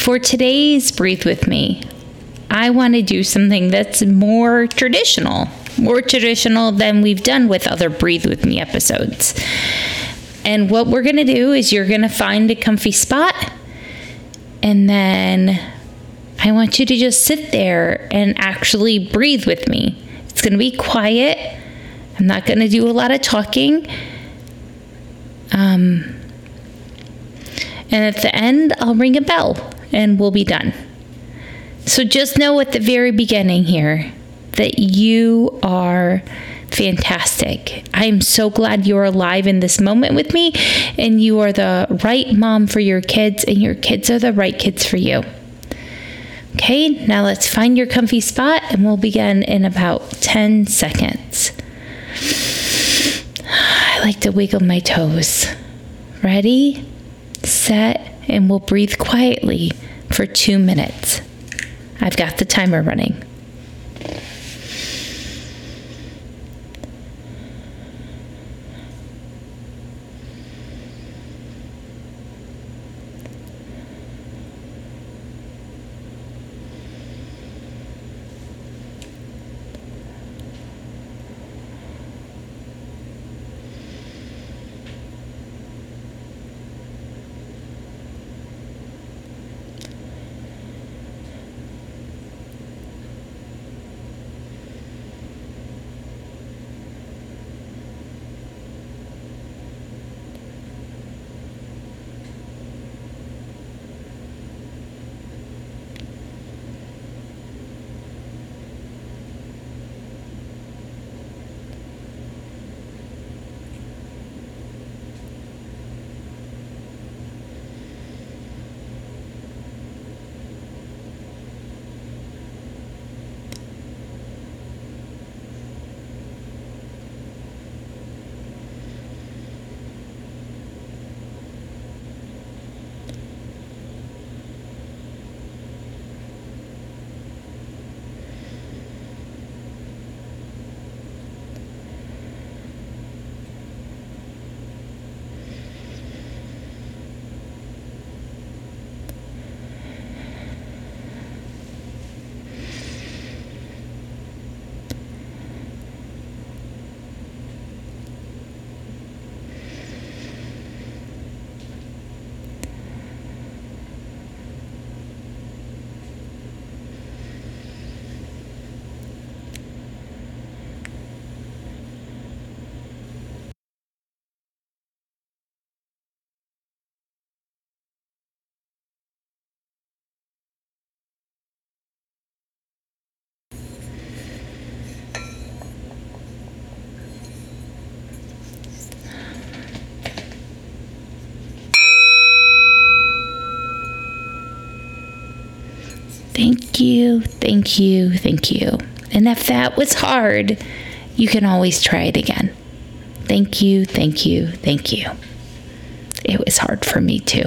For today's Breathe With Me, I want to do something that's more traditional, more traditional than we've done with other Breathe With Me episodes. And what we're going to do is you're going to find a comfy spot, and then I want you to just sit there and actually breathe with me. It's going to be quiet. I'm not going to do a lot of talking. Um, and at the end, I'll ring a bell and we'll be done. So just know at the very beginning here that you are fantastic. I am so glad you're alive in this moment with me, and you are the right mom for your kids, and your kids are the right kids for you. Okay, now let's find your comfy spot, and we'll begin in about 10 seconds. I like to wiggle my toes. Ready, set, and we'll breathe quietly for two minutes. I've got the timer running. Thank you, thank you, thank you. And if that was hard, you can always try it again. Thank you, thank you, thank you. It was hard for me too.